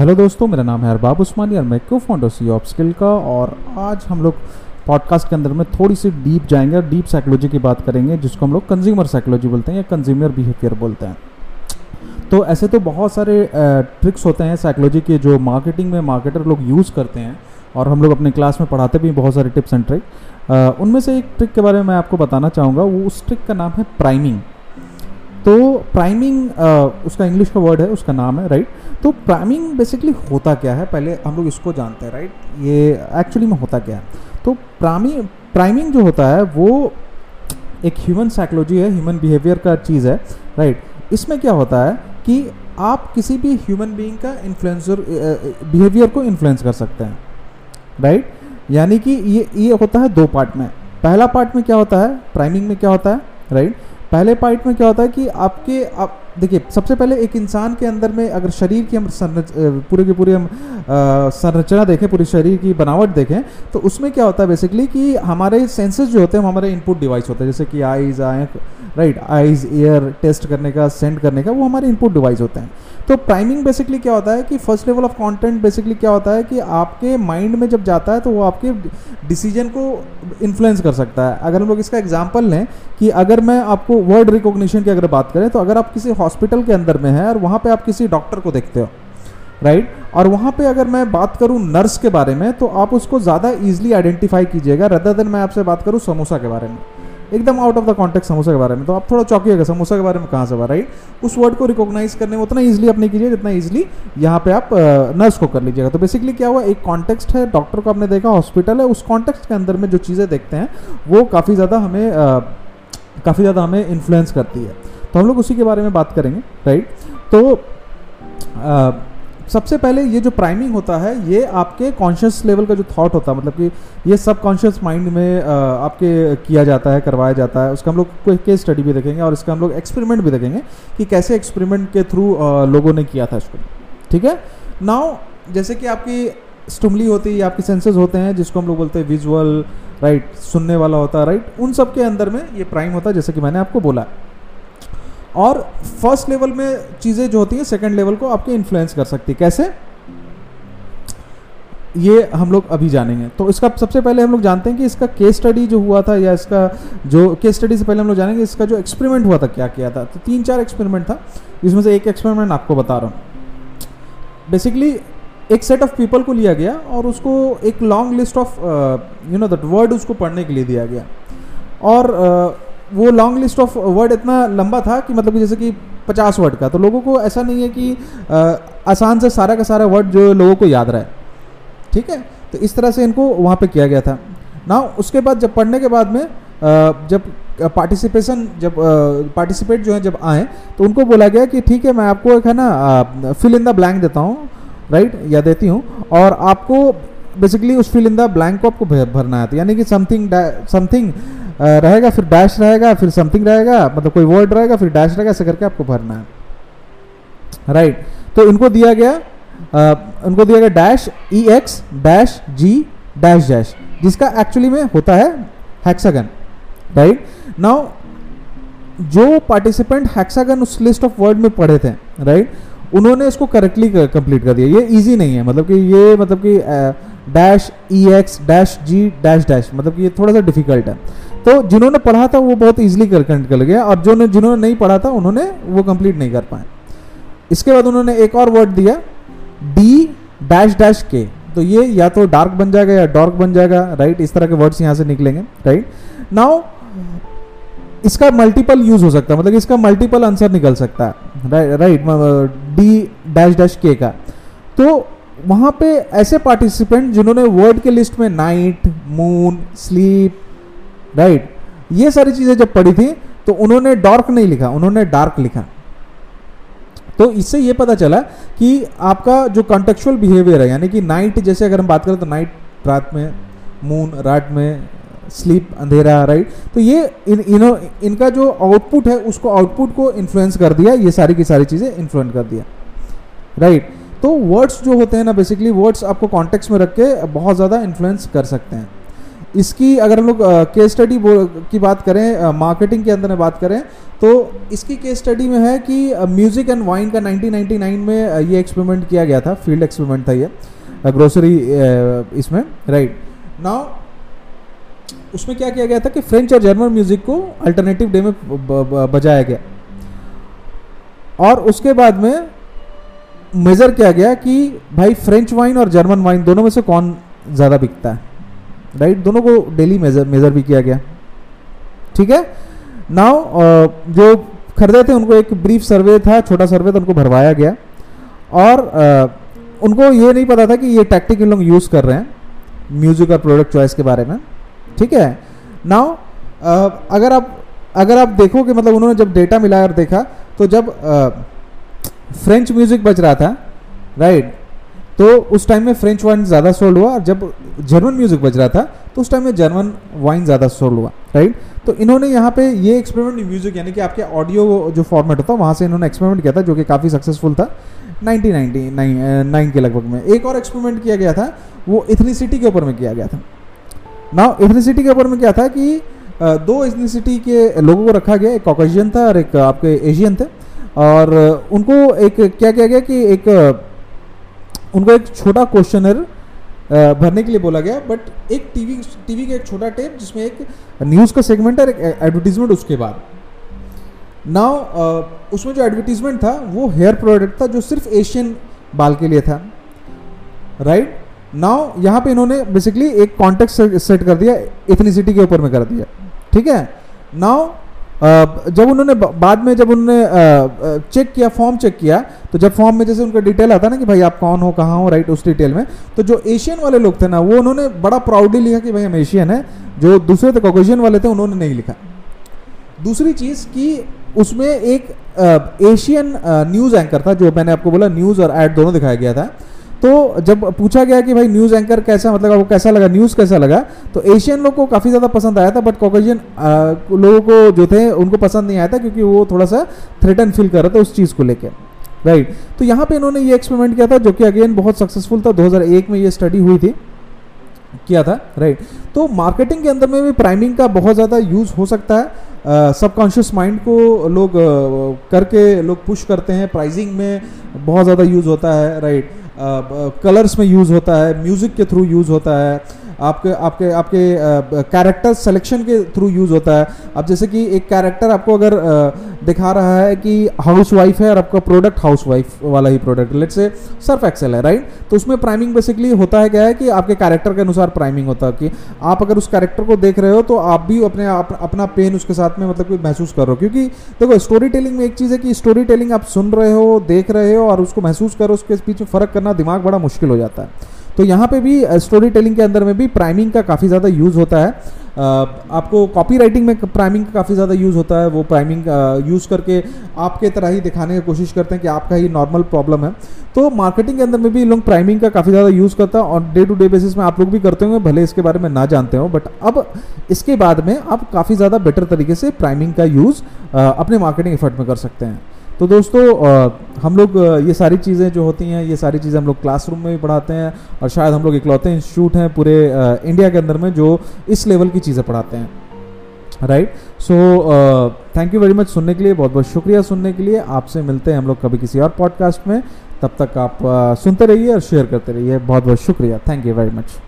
Hello दोस्तों, मेरा नाम है अरबाब उस्मानी और मैं को फाउंडर सी ऑफ़ स्किल का, और आज हम लोग पॉडकास्ट के अंदर में थोड़ी सी डीप जाएँगे और डीप साइकोलॉजी की बात करेंगे, जिसको हम लोग कंज्यूमर साइकोलॉजी बोलते हैं या कंज्यूमर बिहेवियर बोलते हैं। तो ऐसे तो बहुत सारे ट्रिक्स होते हैं साइकोलॉजी के जो मार्केटिंग में मार्केटर लोग यूज़ करते हैं, और हम लोग अपने क्लास में पढ़ाते भी बहुत सारे टिप्स एंड ट्रिक उनमें से एक ट्रिक के बारे में मैं आपको बताना चाहूँगा, वो उस ट्रिक का नाम है प्राइमिंग तो प्राइमिंग उसका इंग्लिश का वर्ड है, उसका नाम है राइट तो प्राइमिंग बेसिकली होता क्या है? पहले हम लोग इसको जानते हैं राइट ये एक्चुअली में होता क्या है? तो प्राइमिंग प्राइमिंग जो होता है, वो एक ह्यूमन साइकोलॉजी है ह्यूमन बिहेवियर का चीज़ है राइट इसमें क्या होता है कि आप किसी भी ह्यूमन बीइंग का इन्फ्लुएंसर बिहेवियर को इन्फ्लुएंस कर सकते हैं राइट यानी कि ये ये होता है दो पार्ट में। पहला पार्ट में क्या होता है? प्राइमिंग में क्या होता है राइट पहले पार्ट में क्या होता है कि आपके, आप, देखिए, सबसे पहले एक इंसान के अंदर में अगर शरीर की हम संरच पूरे की पूरी हम संरचना देखें, पूरे शरीर की बनावट देखें तो उसमें क्या होता है बेसिकली कि हमारे सेंसेस जो होते हैं हमारे इनपुट डिवाइस होते हैं, जैसे कि आइज़ आँख राइट आइज़ ईयर टेस्ट करने का सेंड करने का, वो हमारे इनपुट डिवाइस होते हैं। तो प्राइमिंग बेसिकली क्या होता है कि first level of content basically क्या होता है कि आपके माइंड में जब जाता है तो वो आपके डिसीज़न को इन्फ्लुएंस कर सकता है अगर हम लोग इसका एग्ज़ाम्पल लें कि अगर मैं आपको वर्ड रिकॉग्निशन की अगर बात करें तो अगर आप किसी हॉस्पिटल के अंदर में हैं और वहाँ पर आप किसी डॉक्टर को देखते हो राइट right? और वहाँ पे अगर मैं बात करूँ नर्स के बारे में तो आप उसको ज़्यादा ईजिली आइडेंटिफाई कीजिएगा रदर देन मैं आपसे बात करूँ समोसा के बारे में एकदम out of the context samosa के बारे में। तो आप थोड़ा चौकीएगा समोसा के बारे में कहाँ से हुआ राइट उस वर्ड को रिकॉग्नाइज करने में उतना ईजिली आप नहीं कीजिए जितना ईजिली यहाँ पे आप नर्स को कर लीजिएगा। तो बेसिकली क्या हुआ? एक कॉन्टेक्स्ट है डॉक्टर को आपने देखा हॉस्पिटल है, उस कॉन्टेक्स्ट के अंदर में जो चीज़ें देखते हैं, वो काफ़ी ज़्यादा हमें काफ़ी ज़्यादा हमें इन्फ्लुएंस करती है। तो हम लोग उसी के बारे में बात करेंगे राइट तो सबसे पहले ये जो प्राइमिंग होता है, ये आपके कॉन्शियस लेवल का जो थॉट होता है मतलब कि ये सब कॉन्शियस माइंड में आपके किया जाता है, करवाया जाता है, उसका हम लोग कोई केस स्टडी भी देखेंगे और इसका हम लोग एक्सपेरिमेंट भी देखेंगे कि कैसे एक्सपेरिमेंट के थ्रू लोगों ने किया था इसको। ठीक है? नाउ जैसे कि आपकी स्टुमली होती है, आपके सेंसेस होते हैं, जिसको हम लोग बोलते हैं विजुअल राइट सुनने वाला होता है राइट उन सब के अंदर में ये प्राइम होता है, जैसे कि मैंने आपको बोला। और फ़र्स्ट लेवल में चीज़ें जो होती हैं सेकंड लेवल को आपके इन्फ्लुएंस कर सकती है। कैसे? ये हम लोग अभी जानेंगे। तो इसका सबसे पहले हम लोग जानते हैं कि इसका केस स्टडी जो हुआ था या इसका जो केस स्टडी से पहले हम लोग जानेंगे इसका जो एक्सपेरिमेंट हुआ था क्या किया था? तो तीन चार एक्सपेरिमेंट था। जिसमें से एक एक्सपेरिमेंट आपको बता रहा हूँ। बेसिकली एक सेट ऑफ़ पीपल को लिया गया और उसको एक long list of you know that word उसको पढ़ने के लिए दिया गया। और uh, वो लॉन्ग लिस्ट ऑफ़ वर्ड इतना लंबा था कि मतलब जैसे कि पचास वर्ड का। तो लोगों को ऐसा नहीं है कि आसान से सारा का सारा वर्ड जो लोगों को याद रहे। ठीक है? तो इस तरह से इनको वहाँ पे किया गया था। ना उसके बाद जब पढ़ने के बाद में जब पार्टिसिपेशन जब पार्टिसिपेट जो है जब आए तो उनको बोला गया कि ठीक है, मैं आपको एक है ना फिल इन द ब्लैंक देता हूँ राइट या देती हूँ। और आपको बेसिकली उस फिल इन द ब्लैंक को आपको भरना है। तो यानी कि समथिंग समथिंग रहेगा फिर डैश रहेगा फिर समथिंग रहेगा मतलब कोई वर्ड रहेगा फिर डैश रहेगा ऐसे करके आपको भरना है। राइट तो इनको दिया गया आ, उनको दिया गया dash E X dash G dash dash जिसका एक्चुअली में होता है हैक्सागन राइट नाउ जो पार्टिसिपेंट हैक्सागन उस लिस्ट ऑफ़ वर्ड में पढ़े थे राइट उन्होंने इसको करेक्टली कंप्लीट कर दिया। ये इजी नहीं है मतलब कि ये मतलब कि dash E X dash G dash dash मतलब कि ये थोड़ा सा डिफ़िकल्ट है। तो जिन्होंने पढ़ा था वो बहुत ईजिली कर कर गया। और जो जिन्होंने नहीं पढ़ा था, उन्होंने वो कंप्लीट नहीं कर पाए। इसके बाद उन्होंने एक और वर्ड दिया डी डैश डैश के तो ये या तो डार्क बन जाएगा या डॉर्क बन जाएगा राइट इस तरह के वर्ड्स यहाँ से निकलेंगे राइट नाउ इसका मल्टीपल यूज़ हो सकता है। मतलब इसका मल्टीपल आंसर निकल सकता है राइट डी डैश डैश के का। तो वहाँ पे ऐसे पार्टिसिपेंट जिन्होंने वर्ड के लिस्ट में नाइट मून स्लीप राइट ये सारी चीज़ें जब पढ़ी थी तो उन्होंने डार्क नहीं लिखा, उन्होंने डार्क लिखा। तो इससे ये पता चला कि आपका जो कॉन्टेक्चुअल बिहेवियर है, यानी कि नाइट जैसे अगर हम बात करें तो नाइट रात में मून रात में स्लीप अंधेरा राइट तो ये इन, इनो, इनका जो आउटपुट है, उसको आउटपुट को इन्फ्लुएंस कर दिया, ये सारी की सारी चीज़ें इन्फ्लुएंस कर दिया। राइट तो वर्ड्स जो होते हैं ना बेसिकली वर्ड्स आपको कॉन्टेक्स्ट में रख के बहुत ज़्यादा इन्फ्लुएंस कर सकते हैं। इसकी अगर हम लोग केस स्टडी की बात करें मार्केटिंग के अंदर में बात करें तो इसकी केस स्टडी में है कि म्यूज़िक एंड वाइन का 1999 में ये एक्सपेरिमेंट किया गया था फ़ील्ड एक्सपेरिमेंट था ये ग्रोसरी इसमें राइट नाउ उसमें क्या किया गया था कि फ्रेंच और जर्मन म्यूज़िक को अल्टरनेटिव डे में बजाया गया. और उसके बाद में मेजर किया गया कि, भाई फ्रेंच वाइन और जर्मन वाइन दोनों में से कौन ज़्यादा बिकता है? राइट दोनों को डेली मेजर मेजर भी किया गया। ठीक है? नाउ जो खरीदे थे, उनको एक ब्रीफ सर्वे था, छोटा सर्वे था, उनको भरवाया गया। और उनको ये नहीं पता था कि ये टैक्टिक लोग यूज़ कर रहे हैं म्यूज़िक और प्रोडक्ट चॉइस के बारे में। ठीक है? नाउ अगर आप अगर आप देखो कि मतलब उन्होंने जब डेटा मिलाया और देखा तो जब फ्रेंच म्यूज़िक बज रहा था राइट तो उस टाइम में फ्रेंच वाइन ज़्यादा सोल्ड हुआ और जब जर्मन म्यूज़िक बज रहा था तो उस टाइम में जर्मन वाइन ज़्यादा सोल्ड हुआ राइट तो इन्होंने यहाँ पे ये एक्सपेरिमेंट म्यूज़िक यानी कि आपके ऑडियो जो फॉर्मेट होता है वहाँ से इन्होंने एक्सपेरिमेंट किया था, जो कि काफ़ी सक्सेसफुल था 1999 के लगभग में। एक और एक्सपेरिमेंट किया गया था, वो इथनिसिटी के ऊपर में किया गया था। नाउ इथनिसिटी के ऊपर में क्या था कि दो इथनिसिटी के लोगों को रखा गया, एक कॉकेशियन था और एक आपके एशियन थे। और उनको एक क्या किया गया कि एक उनको एक छोटा क्वेश्चनर भरने के लिए बोला गया बट एक टीवी टीवी का एक छोटा टेप जिसमें एक न्यूज़ का सेगमेंट और एक एडवर्टीजमेंट उसके बाद। नाउ उसमें जो एडवर्टीजमेंट था, वो हेयर प्रोडक्ट था जो सिर्फ़ एशियन बाल के लिए था। राइट? नाउ यहाँ पे इन्होंने बेसिकली एक कॉन्टेक्ट सेट कर दिया इथनिसिटी के ऊपर में कर दिया। ठीक है? नाउ जब उन्होंने बाद में जब उन्होंने चेक किया फॉर्म चेक किया तो जब फॉर्म में जैसे उनका डिटेल आता ना कि भाई आप कौन हो, कहाँ हो राइट उस डिटेल में तो जो एशियन वाले लोग थे ना, वो उन्होंने बड़ा प्राउडली लिखा कि भाई हम एशियन है, जो दूसरे थे कॉकेशियन वाले थे, उन्होंने नहीं लिखा। दूसरी चीज़ कि उसमें एक एशियन न्यूज़ एंकर था, जो मैंने आपको बोला न्यूज़ और एड दोनों दिखाया गया था तो जब पूछा गया कि भाई न्यूज़ एंकर कैसा मतलब आपको कैसा लगा न्यूज़ कैसा लगा तो एशियन लोग को काफ़ी ज़्यादा पसंद आया था बट कॉकेजियन लोगों को जो थे उनको पसंद नहीं आया था क्योंकि वो थोड़ा सा थ्रेटन फील कर रहे थे उस चीज़ को लेकर राइट तो यहाँ पे इन्होंने ये एक्सपेरिमेंट किया था जो कि अगेन बहुत सक्सेसफुल था। 2001 में ये स्टडी हुई थी। किया था राइट तो मार्केटिंग के अंदर में भी प्राइमिंग का बहुत ज़्यादा यूज़ हो सकता है। सबकॉन्शियस माइंड को लोग uh, करके लोग पुश करते हैं प्राइजिंग में बहुत ज़्यादा यूज़ होता है राइट कलर्स में यूज़ होता है म्यूज़िक के थ्रू यूज़ होता है, आपके आपके आपके कैरेक्टर सिलेक्शन के थ्रू यूज़ होता है। अब जैसे कि एक कैरेक्टर आपको अगर दिखा रहा है कि हाउस वाइफ है और आपका प्रोडक्ट हाउस वाइफ वाला ही product let's say Surf Excel है राइट तो उसमें प्राइमिंग बेसिकली होता है क्या है कि आपके कैरेक्टर के अनुसार प्राइमिंग होता है कि आप अगर उस कैरेक्टर को देख रहे हो तो आप भी अपने आप, अपना पेन उसके साथ में मतलब महसूस कर रहे हो। क्योंकि देखो स्टोरी टेलिंग में एक चीज़ है कि स्टोरी टेलिंग आप सुन रहे हो, देख रहे हो और उसको महसूस करो उसके पीछे फ़र्क करना दिमाग बड़ा मुश्किल हो जाता है। तो यहाँ पे भी स्टोरी टेलिंग के अंदर में भी प्राइमिंग का काफ़ी ज़्यादा यूज़ होता है। आपको कॉपी राइटिंग में प्राइमिंग का काफ़ी ज़्यादा यूज़ होता है, वो प्राइमिंग यूज़ करके आपके तरह ही दिखाने की कोशिश करते हैं कि आपका ही नॉर्मल प्रॉब्लम है। तो मार्केटिंग के अंदर में भी लोग प्राइमिंग का काफ़ी ज़्यादा यूज़ करता है और डे टू डे बेसिस में आप लोग भी करते होंगे, भले इसके बारे में ना जानते हो बट अब इसके बाद में आप काफ़ी ज़्यादा बेटर तरीके से प्राइमिंग का यूज़ अपने मार्केटिंग एफर्ट में कर सकते हैं। तो दोस्तों हम लोग ये सारी चीज़ें जो होती हैं, ये सारी चीज़ें हम लोग क्लासरूम में भी पढ़ाते हैं और शायद हम लोग इकलौते इंस्टीट्यूट हैं पूरे इंडिया के अंदर में जो इस लेवल की चीज़ें पढ़ाते हैं। Right so thank you very much सुनने के लिए, बहुत बहुत शुक्रिया सुनने के लिए। आपसे मिलते हैं हम लोग कभी किसी और पॉडकास्ट में। तब तक आप सुनते रहिए और शेयर करते रहिए। बहुत बहुत शुक्रिया। Thank you very much